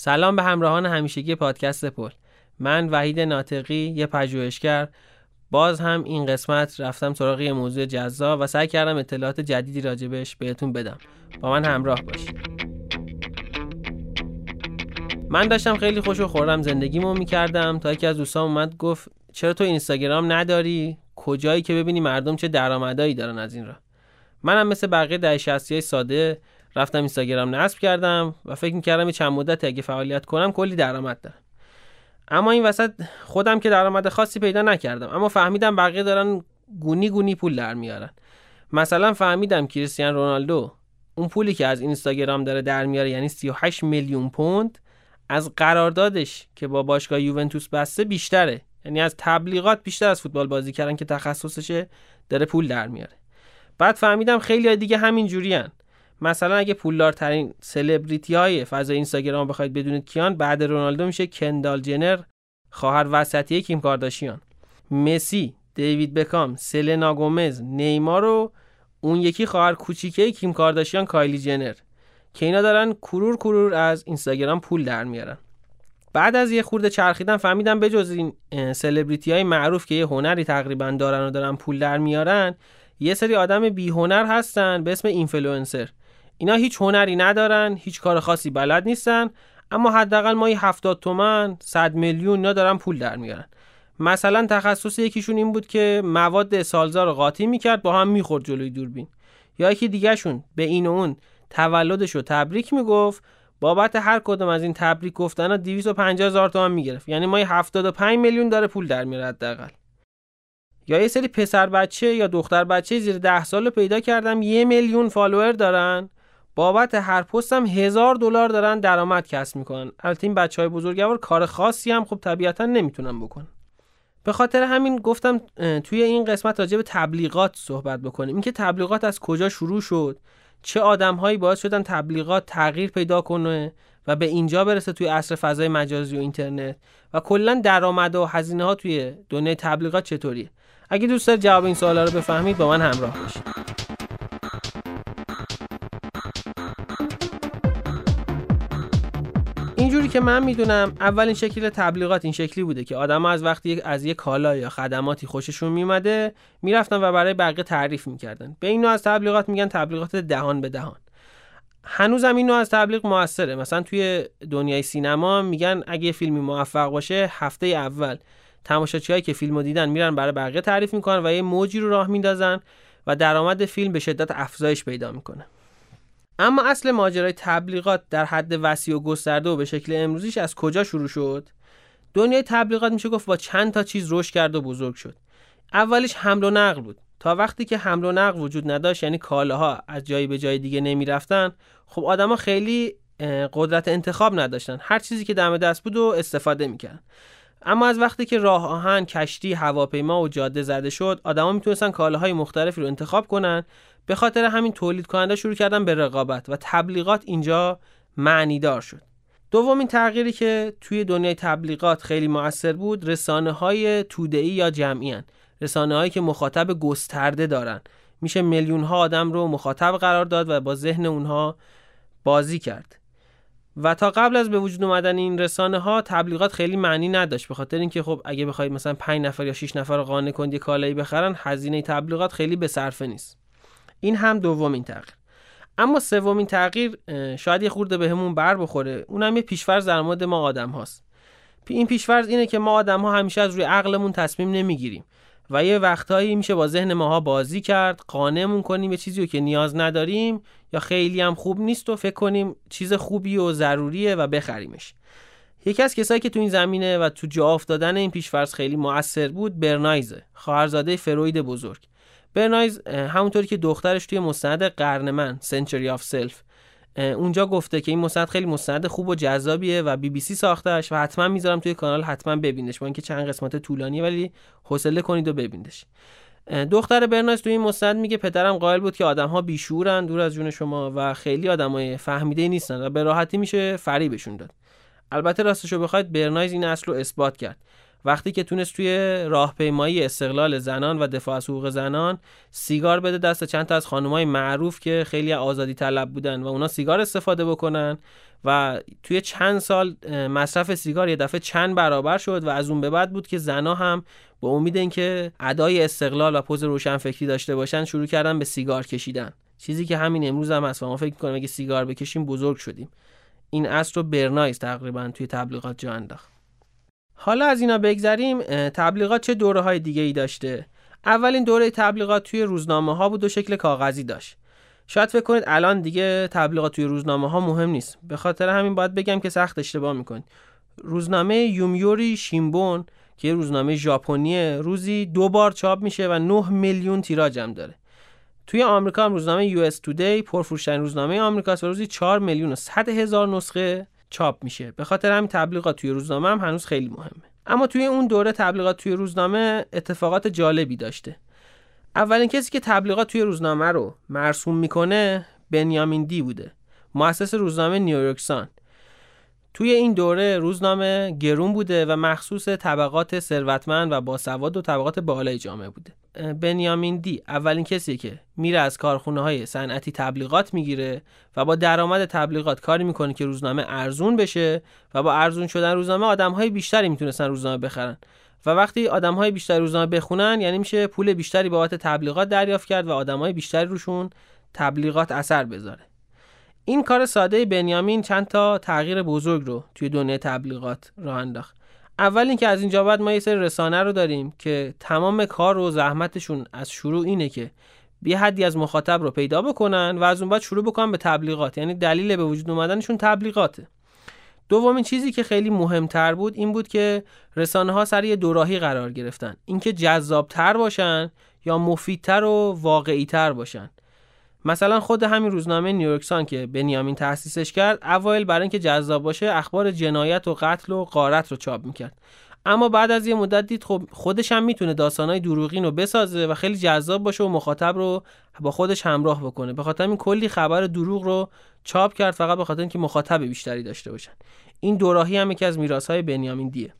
سلام به همراهان همیشگی پادکست پل. من وحید ناطقی یه پژوهشگر. باز هم این قسمت رفتم سراغ یه موضوع جذاب و سعی کردم اطلاعات جدیدی راجبش بهتون بدم. با من همراه باشید. من داشتم خیلی خوش و خورم زندگیمو می‌کردم تا یکی از دوستام اومد گفت چرا تو اینستاگرام نداری؟ کجایی که ببینی مردم چه درآمدایی دارن از این راه؟ منم مثل بقیه ده های ساده رفتم اینستاگرام نصب کردم و فکر می‌کردم چند مدت اگه فعالیت کنم کلی درآمد دارم. اما این وسط خودم که درآمد خاصی پیدا نکردم. اما فهمیدم بقیه دارن گونی گونی پول در میارن. مثلا فهمیدم کریستیان رونالدو اون پولی که از اینستاگرام داره در میاره یعنی 38 میلیون پوند از قراردادش که با باشگاه یوونتوس بسته بیشتره. یعنی از تبلیغات بیشتر از فوتبال بازی کردن که تخصصشه داره پول در میاره. بعد فهمیدم خیلی دیگه همین جوریان مثلا اگه پولدارترین سلبریتی های فضای اینستاگرام بخواید بدونید کیان بعد رونالدو میشه کندال جنر خواهر وسطی کیم کارداشیان. مسی دیوید بکام سلنا گومز نیمار و اون یکی خواهر کوچیکه کیم کارداشیان کایلی جنر. که اینا دارن کرور کرور از اینستاگرام پول در میارن. بعد از یه خورده چرخیدن فهمیدم بجز این سلبریتی های معروف که یه هنری تقریبا دارن و دارن پول در میارن یه سری آدم بی هنر هستن به اسم اینفلوئنسر. اینا هیچ هنری ندارن هیچ کار خاصی بلد نیستن اما حداقل مایی 70 تومن 100 میلیون اینا دارن پول در میارن. مثلا تخصص یکیشون این بود که مواد سالزار رو قاطی می‌کرد با هم می‌خورد جلوی دوربین. یا یکی دیگهشون به این و اون تولدش رو تبریک می‌گفت. بابت هر کدوم از این تبریک گفتن ها 250 هزار تومن می‌گرفت. یعنی مایی 75 میلیون داره پول در میاره حداقل. یا یه سری پسر بچه یا دختر بچه زیر ده سال پیدا کردم یه میلیون فالوور دارن. بابت هر پست هم هزار دلار دارن درآمد کسب می‌کنن. البته این بچه های بزرگوار کار خاصی هم خب طبیعتا نمی‌تونن بکنن. به خاطر همین گفتم توی این قسمت راجع به تبلیغات صحبت بکنیم. اینکه تبلیغات از کجا شروع شد؟ چه آدمهایی باعث شدن تبلیغات تغییر پیدا کنه و به اینجا برسه توی عصر فضای مجازی و اینترنت؟ و کلا درآمد و هزینه ها توی دنیای تبلیغات چطوریه؟ اگه دوست دارید جواب این سوالا رو بفهمید با من همراه باشید. من می‌دونم اولین شکل تبلیغات این شکلی بوده که آدم از وقتی از یک کالا یا خدماتی خوششون میمده می‌رفتن و برای بقیه تعریف می‌کردن. به این نوع از تبلیغات میگن تبلیغات دهان به دهان. هنوزم این نوع از تبلیغ موثره. مثلا توی دنیای سینما میگن اگه یه فیلمی موفق باشه هفته اول تماشاچیهایی که فیلمو دیدن میرن برای بقیه تعریف می‌کنن و یه موجی رو راه میندازن و درآمد فیلم به شدت افزایش پیدا می‌کنه. اما اصل ماجرای تبلیغات در حد وسیع و گسترده و به شکل امروزیش از کجا شروع شد؟ دنیای تبلیغات میشه گفت با چند تا چیز رشد کرد و بزرگ شد. اولش حمل و نقل بود. تا وقتی که حمل و نقل وجود نداشت یعنی کالاها از جایی به جای دیگه نمی‌رفتن خب آدما خیلی قدرت انتخاب نداشتن. هر چیزی که دم دست بود و استفاده می‌کردن. اما از وقتی که راه آهن، کشتی، هواپیما و جاده زده شد، آدما می‌تونستن کالاهای مختلفی رو انتخاب کنن. به خاطر همین تولید کننده شروع کردن به رقابت و تبلیغات اینجا معنیدار شد. دومین تغییری که توی دنیای تبلیغات خیلی موثر بود، رسانه های توده‌ای یا جمعی هن. رسانه هایی که مخاطب گسترده دارن. میشه میلیون ها آدم رو مخاطب قرار داد و با ذهن اونها بازی کرد. و تا قبل از به وجود اومدن این رسانه ها تبلیغات خیلی معنی نداشت به خاطر اینکه خب اگه بخواید مثلا 5 نفر یا 6 نفر رو قانع کنید کالایی بخرن هزینه تبلیغات خیلی به صرفه نیست این هم دومین تغییر. اما سومین تغییر شاید یه خورده بهمون بر بخوره. اونم یه پیشفرض در مورد ما آدم هاست. این پیشفرض اینه که ما آدم ها همیشه از روی عقلمون تصمیم نمی‌گیریم. و یه وقتهایی میشه با ذهن ماها بازی کرد قانعمون کنیم به چیزی که نیاز نداریم یا خیلی هم خوب نیست و فکر کنیم چیز خوبی و ضروریه و بخریمش. یکی از کسایی که تو این زمینه و تو جا افتادن این پیشفرض خیلی موثر بود برنایزه خواهرزاده فروید بزرگ. برنایز همونطوری که دخترش توی مستند قرن من Century of Self اونجا گفته که این مستند خیلی مستند خوب و جذابیه و بی بی سی ساختهش و حتما می‌ذارم توی کانال حتما ببینش. با اینکه چند قسمت طولانیه ولی حوصله کنید و ببینش دختر برناس توی این مستند میگه پدرم قائل بود که آدم ها بیشورن دور از جون شما و خیلی آدمای فهمیده نیستن و به راحتی میشه فریبشون داد. البته راستشو بخواید برنایز این اصل رو اثبات کرد. وقتی که تونست توی راهپیمایی استقلال زنان و دفاع از حقوق زنان سیگار بده دست چند تا از خانمای معروف که خیلی آزادی طلب بودن و اونا سیگار استفاده بکنن و توی چند سال مصرف سیگار یه دفعه چند برابر شد و از اون به بعد بود که زنا هم با امید اینکه ادای استقلال و پوز روشنفکری داشته باشن شروع کردن به سیگار کشیدن. چیزی که همین امروز هم هست ما فکر می‌کنم اگه سیگار بکشیم بزرگ شدیم. این اصل رو برنایز تقریبا توی تبلیغات جا انداخت. حالا از اینا بگذریم تبلیغات چه دوره های دیگه ای داشته؟ اولین دوره تبلیغات توی روزنامه ها بود و شکل کاغذی داشت. شاید فکر کنید الان دیگه تبلیغات توی روزنامه ها مهم نیست. به خاطر همین باید بگم که سخت اشتباه می‌کنید. روزنامه یومیوری شیمبون که روزنامه ژاپنی روزی دو بار چاپ میشه و 9 میلیون تیراژ هم داره. توی آمریکا هم روزنامه یو اس تودی پرفروشترین روزنامه آمریکاست و روزی 4 میلیون و 100 هزار نسخه. چاپ میشه. به خاطر همین تبلیغات توی روزنامه هم هنوز خیلی مهمه. اما توی اون دوره تبلیغات توی روزنامه اتفاقات جالبی داشته. اولین کسی که تبلیغات توی روزنامه رو مرسوم می‌کنه بنیامین دی بوده. مؤسس روزنامه نیویورک سان. توی این دوره روزنامه گرون بوده و مخصوص طبقات ثروتمند و باسواد و طبقات بالای جامعه بوده. بنیامین دی اولین کسی که میره از کارخونه های صنعتی تبلیغات می‌گیره و با درآمد تبلیغات کاری می‌کنه که روزنامه ارزون بشه و با ارزون شدن روزنامه آدم های بیشتری می‌تونستن روزنامه بخرن. و وقتی آدم های بیشتری روزنامه بخونن یعنی میشه پول بیشتری بابت تبلیغات دریافت کرد و آدم های بیشتری روشون تبلیغات اثر بذاره. این کار ساده بنیامین چند تا تغییر بزرگ رو توی دنیای تبلیغات راه انداخت. اول اینکه از اینجا بعد ما یه سری رسانه رو داریم که تمام کار و زحمتشون از شروع اینه که یه حدی از مخاطب رو پیدا بکنن و از اون بعد شروع بکنن به تبلیغات. یعنی دلیل به وجود اومدنشون تبلیغاته. دومین چیزی که خیلی مهمتر بود این بود که رسانه ها سر یه دوراهی قرار گرفتن. اینکه جذابتر باشن یا مفیدتر و واقعیتر باشن. مثلا خود همین روزنامه نیویورک سان که بنیامین تأسیسش کرد اوایل برای اینکه جذاب باشه اخبار جنایت و قتل و غارت رو چاپ می‌کرد. اما بعد از یه مدت دید خب خودش هم می‌تونه داستانهای دروغین رو بسازه و خیلی جذاب باشه و مخاطب رو با خودش همراه بکنه. به خاطر این کلی خبر دروغ رو چاپ کرد فقط به خاطر اینکه مخاطب بیشتری داشته باشن. این دوراهی هم یکی از میراث‌های بنیامین دیه.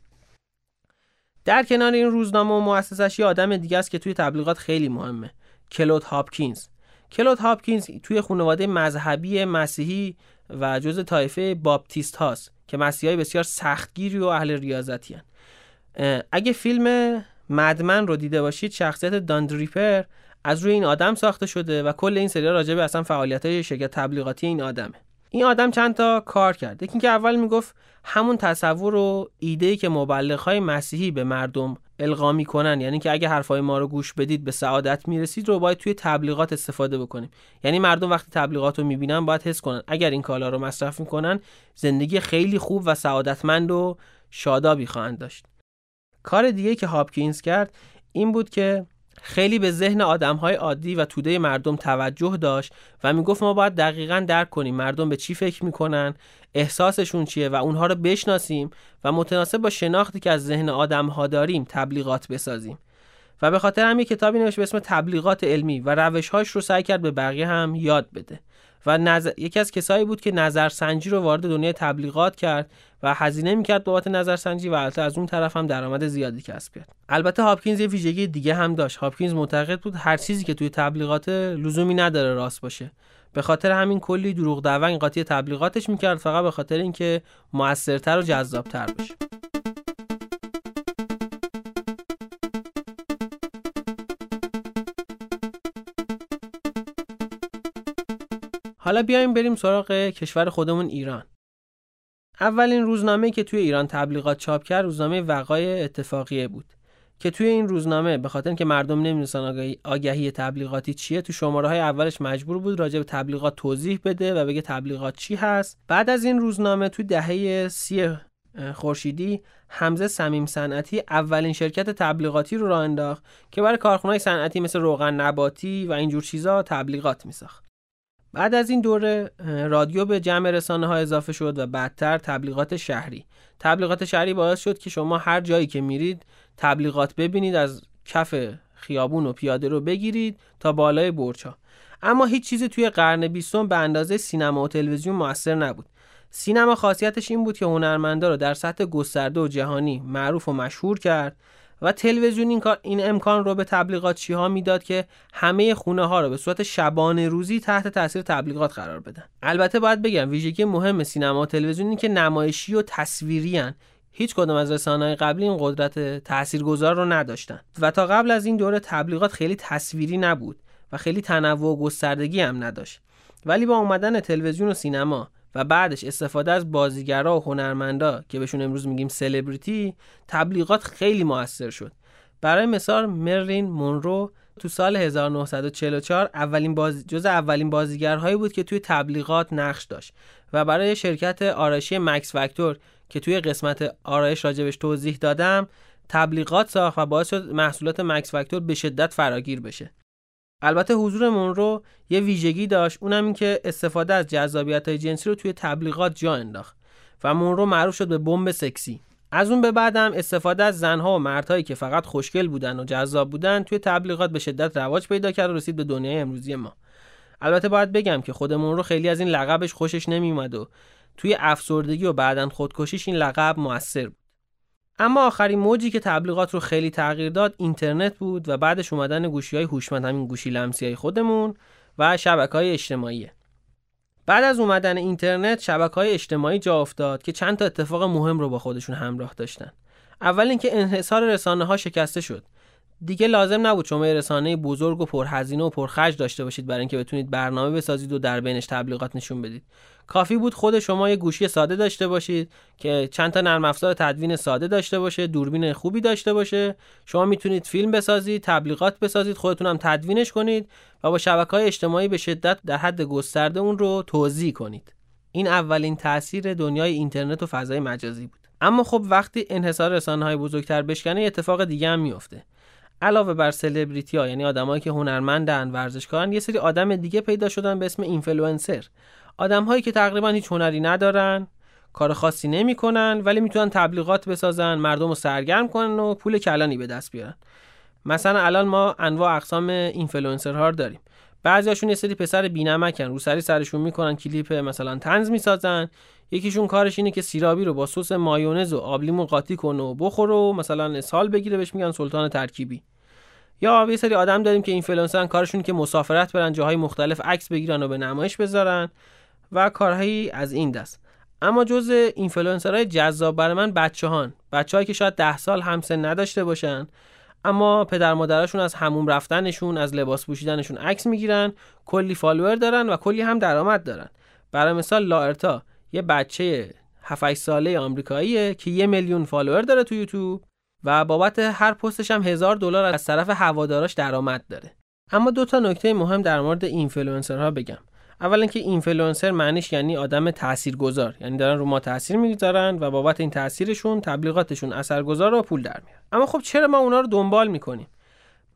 در کنار این روزنامه و مؤسسش یه آدم دیگه است که توی تبلیغات خیلی مهمه. کلود هاپکینز. کلود هاپکینز توی خانواده مذهبی مسیحی و جز طایفه باپتیست هاست که مسیحی بسیار سختگیری و اهل ریاضتی هن. اگه فیلم Mad Men رو دیده باشید شخصیت دان دریپر از روی این آدم ساخته شده و کل این سریال راجع به اصلا فعالیت های شرکت تبلیغاتی این آدمه این آدم چند تا کار کرد یکی که اول می‌گفت همون تصور و ایده که مبلغ های مسیحی به مردم القا می‌کنن. یعنی که اگه حرفای ما رو گوش بدید به سعادت می‌رسید رو باید توی تبلیغات استفاده بکنیم. یعنی مردم وقتی تبلیغات رو می‌بینن باید حس کنن. اگر این کالا رو مصرف می‌کنن زندگی خیلی خوب و سعادتمند و شادابی خواهند داشت. کار دیگه که هاپکینز کرد این بود که خیلی به ذهن های عادی و توده مردم توجه داشت و می‌گفت ما باید دقیقا درک کنیم مردم به چی فکر می‌کنن احساسشون چیه و اونها رو بشناسیم و متناسب با شناختی که از ذهن ها داریم تبلیغات بسازیم. و به خاطر هم کتابی نوشت به اسم تبلیغات علمی و روشهاش رو سعی کرد به بقیه هم یاد بده. و نظر... یکی از کسایی بود که نظرسنجی رو وارد دنیای تبلیغات کرد و هزینه می‌کرد بابت نظرسنجی و البته از اون طرف هم درآمد زیادی کسب کرد. البته هاپکینز یه ویژگی دیگه هم داشت. هاپکینز معتقد بود هر چیزی که توی تبلیغات لزومی نداره راست باشه. به خاطر همین کلی دروغ این قاطی تبلیغاتش می‌کرد فقط به خاطر اینکه موثرتر و جذابتر باشه. حالا بیایم بریم سراغ کشور خودمون ایران. اولین روزنامه که توی ایران تبلیغات چاپ کرد روزنامه وقای اتفاقیه بود که توی این روزنامه به خاطر اینکه مردم نمی‌دونستن آگهی, تبلیغاتی چیه تو شماره های اولش مجبور بود راجع به تبلیغات توضیح بده و بگه تبلیغات چی هست. بعد از این روزنامه توی دهه سی خورشیدی حمزه سمیم صنعتی اولین شرکت تبلیغاتی رو راه انداخت که برای کارخونه‌های صنعتی مثل روغن نباتی و اینجور چیزا تبلیغات میساخت. بعد از این دوره رادیو به جمع رسانه ها اضافه شد و بعدتر تبلیغات شهری. تبلیغات شهری باعث شد که شما هر جایی که میرید تبلیغات ببینید از کف خیابون و پیاده رو بگیرید تا بالای برچا اما هیچ چیزی توی قرن بیستم به اندازه سینما و تلویزیون موثر نبود. سینما خاصیتش این بود که هنرمندا رو در سطح گسترده و جهانی معروف و مشهور کرد و تلویزیون این, این امکان رو به تبلیغاتچی ها می‌داد که همه خونه ها رو به صورت شبانه روزی تحت تاثیر تبلیغات قرار بدن. البته باید بگم ویژگی مهم سینما و تلویزیون که نمایشی و تصویری هن. هیچ کدوم از رسانه‌های قبلی این قدرت تاثیرگذار رو نداشتن. و تا قبل از این دوره تبلیغات خیلی تصویری نبود و خیلی تنوع و گستردگی هم نداشت. ولی با اومدن تلویزیون و سینما و بعدش استفاده از بازیگرا و هنرمندا که بهشون امروز میگیم سلبریتی تبلیغات خیلی موثر شد. برای مثال مرلین مونرو تو سال 1944 اولین باز... جز اولین بازیگرهایی بود که توی تبلیغات نقش داشت و برای شرکت آرایشی مکس فاکتور که توی قسمت آرایش راجبش توضیح دادم تبلیغات ساخت و باعث شد محصولات مکس فاکتور به شدت فراگیر بشه. البته حضور مونرو یه ویژگی داشت اونم این که استفاده از جذابیت های جنسی رو توی تبلیغات جا انداخت و مونرو معروف شد به بمب سکسی. از اون به بعدم استفاده از زنها و مردهایی که فقط خوشگل بودن و جذاب بودن توی تبلیغات به شدت رواج پیدا کرد و رسید به دنیای امروزی ما. البته باید بگم که خود مونرو خیلی از این لقبش خوشش نمیومد و توی افسردگی و بعدا خودکشیش این لقب موثر اما آخرین موجی که تبلیغات رو خیلی تغییر داد اینترنت بود و بعدش اومدن گوشی های هوشمند همین گوشی لمسی های خودمون و شبکه های اجتماعی. بعد از اومدن اینترنت شبکه های اجتماعی جا افتاد که چند تا اتفاق مهم رو با خودشون همراه داشتن. اول اینکه انحصار رسانه ها شکسته شد. دیگه لازم نبود شما رسانه بزرگ و پرهزینه و پرخرج داشته باشید برای اینکه بتونید برنامه بسازید و در بینش تبلیغات نشون بدید. کافی بود خود شما یه گوشی ساده داشته باشید که چند تا نرم افزار تدوین ساده داشته باشه دوربین خوبی داشته باشه. شما می‌تونید فیلم بسازید تبلیغات بسازید خودتون هم تدوینش کنید و با شبکه های اجتماعی به شدت در حد گسترده اون رو توزیع کنید. این اولین تاثیر دنیای اینترنت و فضای مجازی بود. اما خب وقتی انحصار رسانه های بزرگتر بشکنه اتفاق دیگه هم میفته علاوه بر سلبریتی ها یعنی آدمایی که هنرمندن ورزشکارن یه سری آدم دیگه پیدا شدن به اسم اینفلوئنسر آدم هایی که تقریبا هیچ هنری ندارن کار خاصی نمی‌کنن ولی می‌تونن تبلیغات بسازن مردم رو سرگرم کنن و پول کلانی به دست بیارن. مثلا الان ما انواع اقسام اینفلوئنسرها داریم. بعضیاشون یه سری پسر بی‌نمکن روسری سرشون می‌کنن کلیپ مثلا طنز می‌سازن. یکیشون کارش اینه که سیرابی رو با سس مایونز و آبلیمو قاطی کنه و بخوره و مثلا اسهال بگیره بهش میگن سلطان ترکیبی. یا یه سری آدم داریم که اینفلوئنسرن کارشون که مسافرت برن جاهای مختلف عکس بگیرن و به نمایش بذارن و کارهایی از این دست. اما جز اینفلوئنسرهای جذاب برای من بچه هان بچه که شاید ده سال هم سن نداشته باشن اما پدر مادرشون از حموم رفتنشون از لباس پوشیدنشون عکس می‌گیرن کلی follower دارن و کلی هم درآمد دارن. برای مثال لارتا یه بچه 7 ساله آمریکاییه که یه میلیون follower داره تو یوتیوب و بابت هر پستش هم هزار دلار از طرف هواداراش درآمد داره. اما دو تا نکته مهم در مورد اینفلوئنسرها بگم. اولا که اینفلوئنسر معنیش یعنی آدم تاثیرگذار. یعنی دارن رو ما تاثیر می‌گذارن و بابت این تاثیرشون تبلیغاتشون اثرگذار و پول در میارن. اما خب چرا ما اونا رو دنبال می‌کنیم؟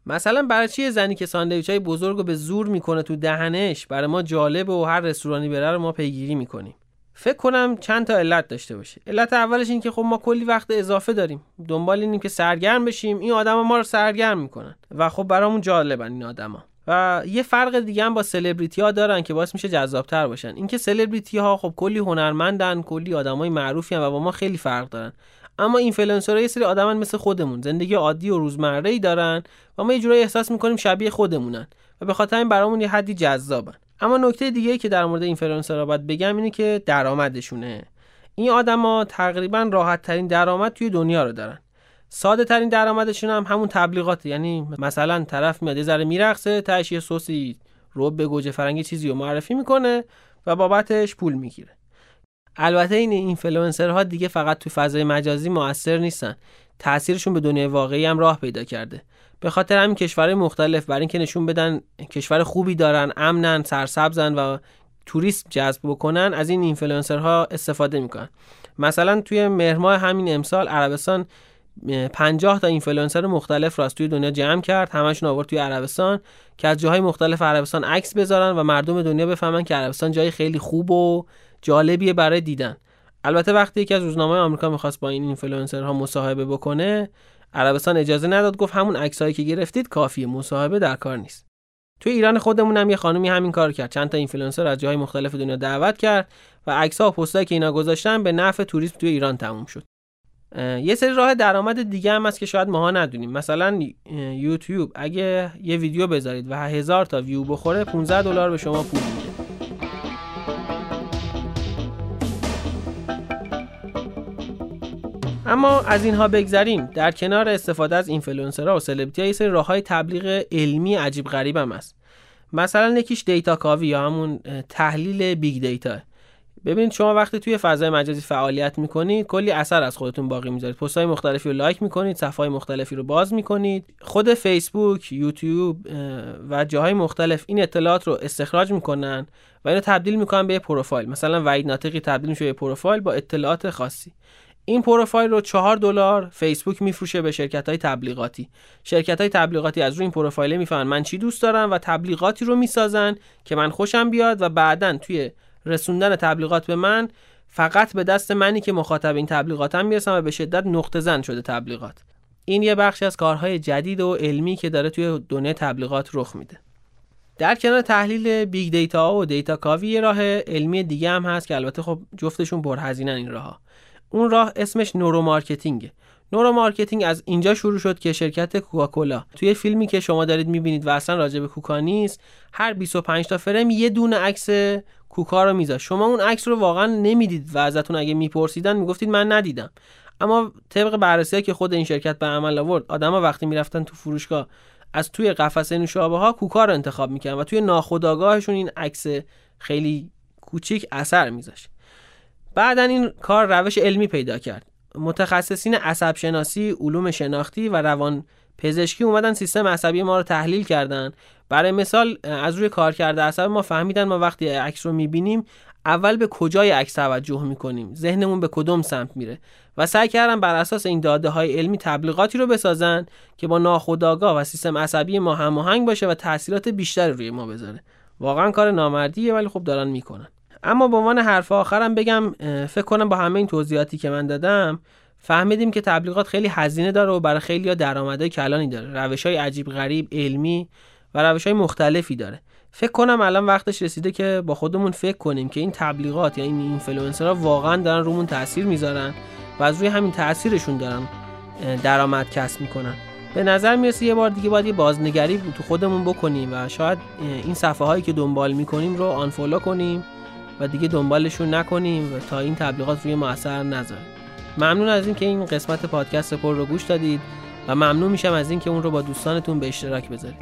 مثلا برای چی زنی که ساندویچ های بزرگ رو به زور می‌کنه تو دهنش برای ما جالب و هر رستورانی بره رو ما پیگیری می‌کنیم؟ فکر کنم چند تا علت داشته باشه. علت اولش این که خب ما کلی وقت اضافه داریم. دنبال اینیم که سرگرم بشیم. این آدما ما رو سرگرم می‌کنن. و خب برامون جالبن این آدما. و یه فرق دیگه هم با سلبریتی ها دارن که باعث میشه جذابتر باشن. اینکه سلبریتی ها خب کلی هنرمندن کلی آدمای معروفی و با ما خیلی فرق دارن. اما اینفلوئنسرها یه سری آدمن مثل خودمون زندگی عادی و روزمره ای دارن و ما یه جورایی احساس می‌کنیم شبیه خودمونن و به خاطر این برامون یه حدی جذابن. اما نکته دیگه که در مورد اینفلوئنسرها باید بگم اینه که درآمدشونه. این آدما تقریبا راحت ترین درآمد توی دنیا رو دارن. ساده ترین درآمدشون هم همون تبلیغاته. یعنی مثلا طرف میاد یه ذره میرقصه تهش یه سسی رو یه گوجه فرنگی چیزی رو معرفی می‌کنه و بابتش پول می‌گیره. البته این اینفلوئنسرها دیگه فقط تو فضای مجازی موثر نیستن. تاثیرشون به دنیای واقعی هم راه پیدا کرده. به خاطر همین کشورهای مختلف برای اینکه نشون بدن کشور خوبی دارن امنن سرسبزن و توریست جذب بکنن از این اینفلوئنسرها استفاده می‌کنن. مثلا توی مهر همین امسال عربستان 50 تا اینفلوئنسر مختلف را از توی دنیا جمع کرد. همشون آورد توی عربستان که از جاهای مختلف عربستان عکس بذارن و مردم دنیا بفهمن که عربستان جای خیلی خوب و جالبیه برای دیدن. البته وقتی یکی از روزنامه آمریکا می‌خواست با این اینفلوئنسرها مصاحبه بکنه عربستان اجازه نداد گفت همون عکسایی که گرفتید کافیه مصاحبه در کار نیست. تو ایران خودمون هم یه خانومی همین کار کرد. چند تا اینفلوئنسر از جاهای مختلف دنیا دعوت کرد و عکس ها و پستایی که اینا گذاشتن به نفع توریسم توی ایران تموم شد. یه سری راه درآمد دیگه هم هست که شاید ماها ندونیم. مثلا یوتیوب. اگه یه ویدیو بذارید و هزار تا ویو بخوره 15 دلار به شما پول میده. اما از اینها بگذریم. در کنار استفاده از اینفلوئنسرها و سلبریتی یه سری راههای تبلیغ علمی عجیب غریب هم هست. مثلا یکیش data کاوی یا همون تحلیل big data. ببینید شما وقتی توی فضای مجازی فعالیت می‌کنید کلی اثر از خودتون باقی می‌ذارید. پست های مختلفی رو لایک می‌کنید صفحه های مختلفی رو باز می‌کنید. خود فیسبوک یوتیوب و جاهای مختلف این اطلاعات رو استخراج می‌کنن و اینو تبدیل می‌کنن به پروفایل. مثلا وحید ناطقی تبدیل میشه به پروفایل با اطلاعات خاصی. این پروفایل رو 4 دلار فیسبوک میفروشه به شرکت های تبلیغاتی. شرکت های تبلیغاتی از روی این پروفایل می‌فهمن من چی دوست دارم و تبلیغاتی رو می‌سازن که من خوشم بیاد و بعدا توی رسوندن تبلیغات به من فقط به دست منی که مخاطب این تبلیغاتم می‌رسم و به شدت نقطه زن شده تبلیغات. این یه بخشی از کارهای جدید و علمی که داره توی دنیای تبلیغات رخ میده. در کنار تحلیل big data و data کاوی یه راه علمی دیگه هم هست که البته خب جفتشون پرهزینن این راه اون راه اسمش neuromarketing ه neuromarketing از اینجا شروع شد که شرکت کوکاکولا. توی فیلمی که شما دارید می‌بینید و اصلا راجع به کوکا نیست هر 25 تا فریم یه دونه عکس کوکا رو میذاشت. شما اون عکس رو واقعا نمی‌دید و ازتون اگه میپرسیدن می‌گفتید من ندیدم. اما طبق بررسی که خود این شرکت به عمل آورد آدما وقتی می‌رفتن تو فروشگاه از توی قفسه نوشابه ها کوکا رو انتخاب می‌کردن و توی ناخودآگاهشون این عکس خیلی کوچیک اثر میذاشت. بعدا این کار روش علمی پیدا کرد. متخصصین عصب شناسی، علوم شناختی و روان پزشکی اومدن سیستم عصبی ما رو تحلیل کردن. برای مثال از روی کار کرده عصب ما فهمیدن ما وقتی عکس رو می‌بینیم اول به کجای عکس توجه می‌کنیم؟ ذهنمون به کدوم سمت میره؟ و سعی کردن بر اساس این داده های علمی تبلیغاتی رو بسازن که با ناخودآگاه و سیستم عصبی ما هماهنگ باشه و تاثیرات بیشتری روی ما بذاره. واقعا کار نامردیه ولی خب دارن می‌کنن. اما به عنوان حرف آخرم بگم فکر کنم با همه این توضیحاتی که من دادم فهمیدیم که تبلیغات خیلی هزینه داره و برای خیلی ها درآمدهای کلانی داره. روش های عجیب غریب علمی و روش های مختلفی داره. فکر کنم الان وقتش رسیده که با خودمون فکر کنیم که این تبلیغات یا این اینفلوئنسرها واقعا دارن رومون تاثیر می‌ذارن و از روی همین تاثیرشون دارن درآمد کسب می‌کنن. به نظر می‌رسه یه بار دیگه باید یه بازنگری تو خودمون بکنیم و شاید این صفحه هایی که دنبال می‌کنیم رو آنفولو کنیم. و دیگه دنبالشون نکنیم و تا این تبلیغات روی ما اثر نذاره. ممنون از اینکه این قسمت پادکست پر رو گوش دادید و ممنون میشم از اینکه اون رو با دوستانتون به اشتراک بذارید.